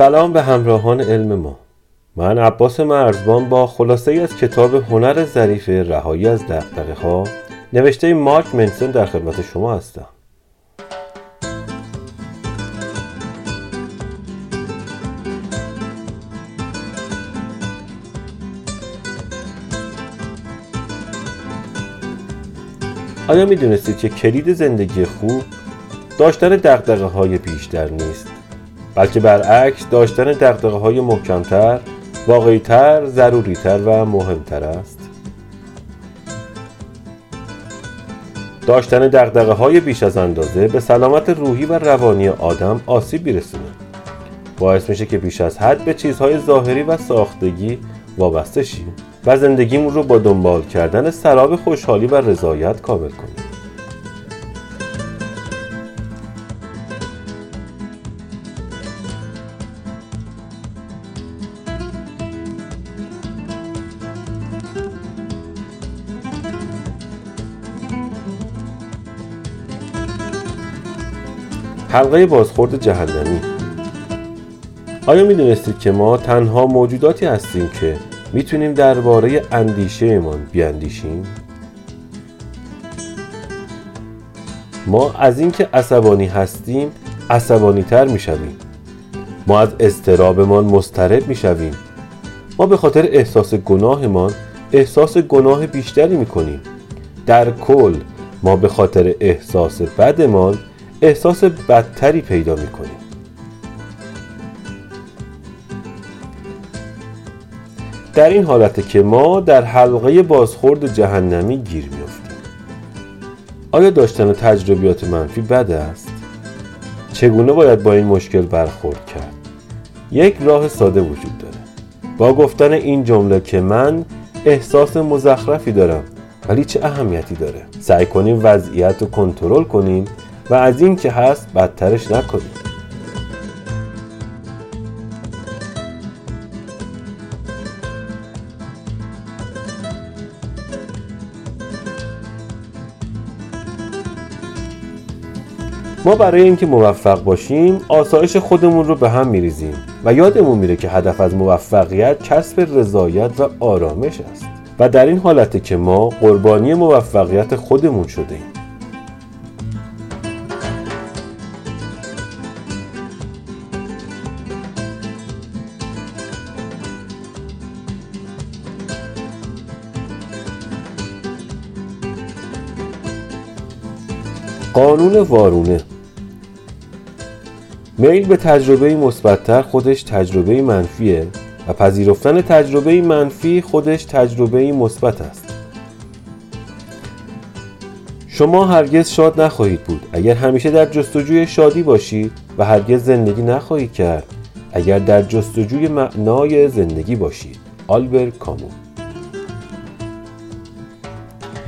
سلام به همراهان علم ما. من عباس مرزبان با خلاصه ای از کتاب هنر ظریف رهایی از دقدقه ها نوشته مارک منسن در خدمت شما هستم. آیا می دونستید که کلید زندگی خوب داشتن دقدقه های بیشتر نیست؟ بلکه برعکس داشتن دقدقه های محکمتر واقعیتر ضروریتر و مهمتر است. داشتن دقدقه های بیش از اندازه به سلامت روحی و روانی آدم آسیب میرسونه. باعث میشه که بیش از حد به چیزهای ظاهری و ساختگی وابسته شیم و زندگیمون رو با دنبال کردن سراب خوشحالی و رضایت کامل کنیم. حلقه بازخورد جهنمی. آیا می دونستید که ما تنها موجوداتی هستیم که می‌تونیم درباره اندیشهمان بیاندیشیم؟ ما از اینکه عصبانی هستیم عصبانی تر می‌شویم. ما از اضطرابمان مضطرب می‌شویم. ما به خاطر احساس گناهمان احساس گناه بیشتری می‌کنیم. در کل ما به خاطر احساس بدمان احساس بدتری پیدا می‌کنیم در این حالت که ما در حلقه بازخورد جهنمی گیر میافتیم. آیا داشتن تجربیات منفی بد است؟ چگونه باید با این مشکل برخورد کرد؟ یک راه ساده وجود داره. با گفتن این جمله که من احساس مزخرفی دارم ولی چه اهمیتی داره؟ سعی کنیم وضعیت رو کنترل کنیم و از این که هست بدترش نکنیم ما برای اینکه موفق باشیم آسایش خودمون رو به هم میریزیم و یادمون میره که هدف از موفقیت کسب رضایت و آرامش است. و در این حالته که ما قربانی موفقیت خودمون شده ایم قانون وارونه. میل به تجربه مثبتتر خودش تجربه منفیه و پذیرفتن تجربه منفی خودش تجربه مثبت است. شما هرگز شاد نخواهید بود. اگر همیشه در جستجوی شادی باشید و هرگز زندگی نخواهید کرد اگر در جستجوی معنای زندگی باشید آلبر کامو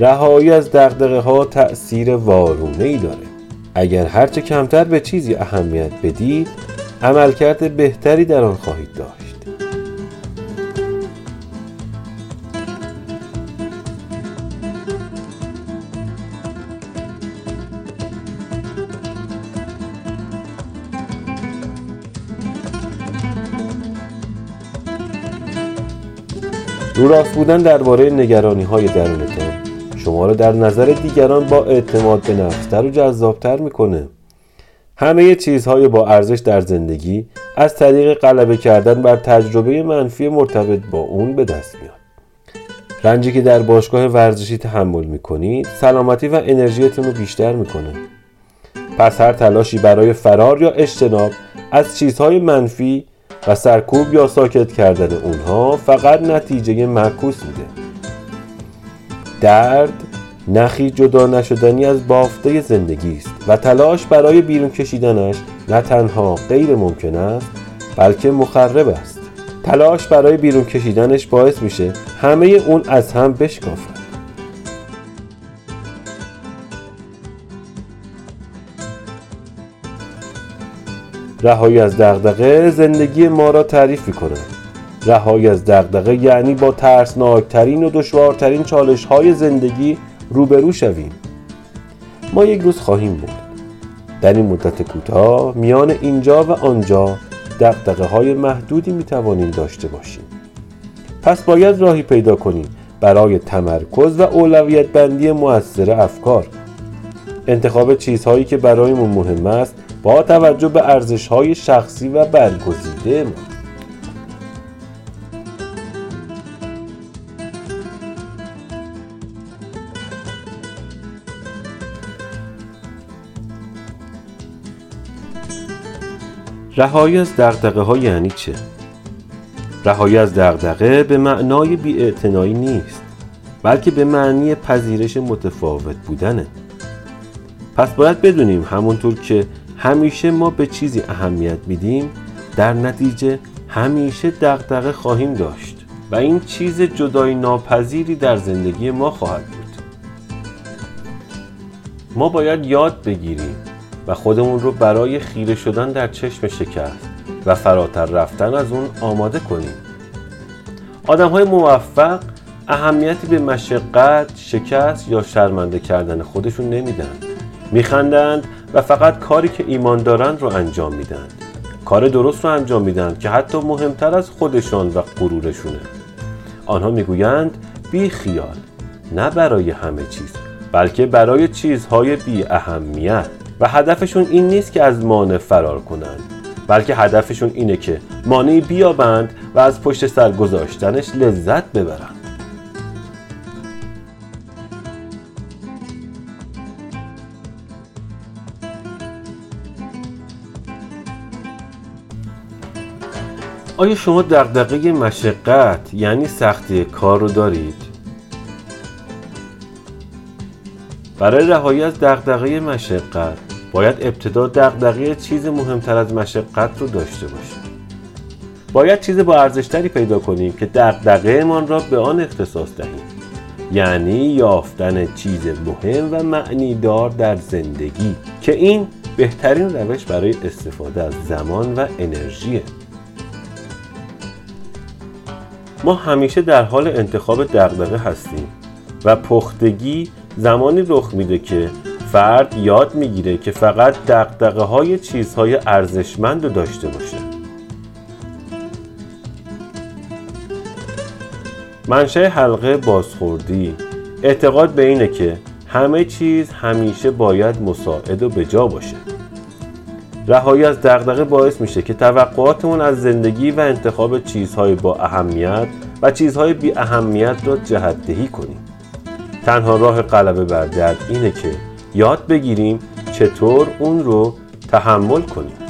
رهایی از دقدقه ها تأثیر وارونه ای داره. اگر هرچه کمتر به چیزی اهمیت بدید عملکرد بهتری در آن خواهید داشت. رو راست بودن درباره نگرانی های درونتان شما را در نظر دیگران با اعتماد به نفستر و جذابتر می‌کنه. همه چیزهای با ارزش در زندگی از طریق غلبه کردن بر تجربه منفی مرتبط با اون به دست میاد. رنجی که در باشگاه ورزشی تحمل می‌کنید سلامتی و انرژیتون رو بیشتر می‌کنه. پس هر تلاشی برای فرار یا اجتناب از چیزهای منفی و سرکوب یا ساکت کردن اونها فقط نتیجه معکوس میده. درد نخی جدا نشدنی از بافته زندگی است و تلاش برای بیرون کشیدنش نه تنها غیر ممکن است بلکه مخرب است. تلاش برای بیرون کشیدنش باعث میشه همه اون از هم بشکافد رهایی از دغدغه زندگی ما را تعریف می‌کنه رهایی از دغدغه یعنی با ترسناکترین و دشوارترین چالش های زندگی روبرو شویم. ما یک روز خواهیم بود. در این مدت کوتاه میان اینجا و آنجا دقدقه های محدودی می توانیم داشته باشیم. پس باید راهی پیدا کنیم برای تمرکز و اولویت بندی موثر افکار. انتخاب چیزهایی که برایمون مهم است با توجه به ارزش های شخصی و برگزیده ما. رهایی از دقدقه ها یعنی چه؟ رهایی از دقدقه به معنای بیاعتنایی نیست بلکه به معنی پذیرش متفاوت بودنه پس باید بدونیم همونطور که همیشه ما به چیزی اهمیت میدیم در نتیجه همیشه دقدقه خواهیم داشت و این چیز جدای ناپذیری در زندگی ما خواهد بود ما باید یاد بگیریم و خودمون رو برای خیره شدن در چشم شکست و فراتر رفتن از اون آماده کنیم. آدم های موفق اهمیتی به مشقت، شکست یا شرمنده کردن خودشون نمیدن. میخندند و فقط کاری که ایمان دارند رو انجام میدن. کار درست رو انجام میدن که حتی مهمتر از خودشان و غرورشونه. آنها می‌گویند بی خیال نه برای همه چیز بلکه برای چیزهای بی اهمیت. و هدفشون این نیست که از مانع فرار کنند بلکه هدفشون اینه که مانعی بیابند و از پشت سر گذاشتنش لذت ببرند آیا شما دقدقه مشقت یعنی سختی کار رو دارید؟ برای رهایی از دقدقه مشقت باید ابتدا دقدقه چیز مهمتر از مشقت رو داشته باشیم. باید چیز با ارزشتری پیدا کنیم که دقدقه من را به آن اختصاص دهیم. یعنی یافتن چیز مهم و معنیدار در زندگی که این بهترین روش برای استفاده از زمان و انرژیه. ما همیشه در حال انتخاب دغدغه هستیم و پختگی زمانی رخ میده که فرد یاد می‌گیره که فقط دقدقه های چیزهای ارزشمند رو داشته باشه. منشه حلقه بازخوردی. اعتقاد به اینه که همه چیز همیشه باید مساعد و بجا باشه. رهایی از دغدغه باعث میشه که توقعاتمون از زندگی و انتخاب چیزهای با اهمیت و چیزهای بی اهمیت را جهت دهی کنیم. تنها راه غلبه بر درد اینه که یاد بگیریم چطور اون رو تحمل کنیم.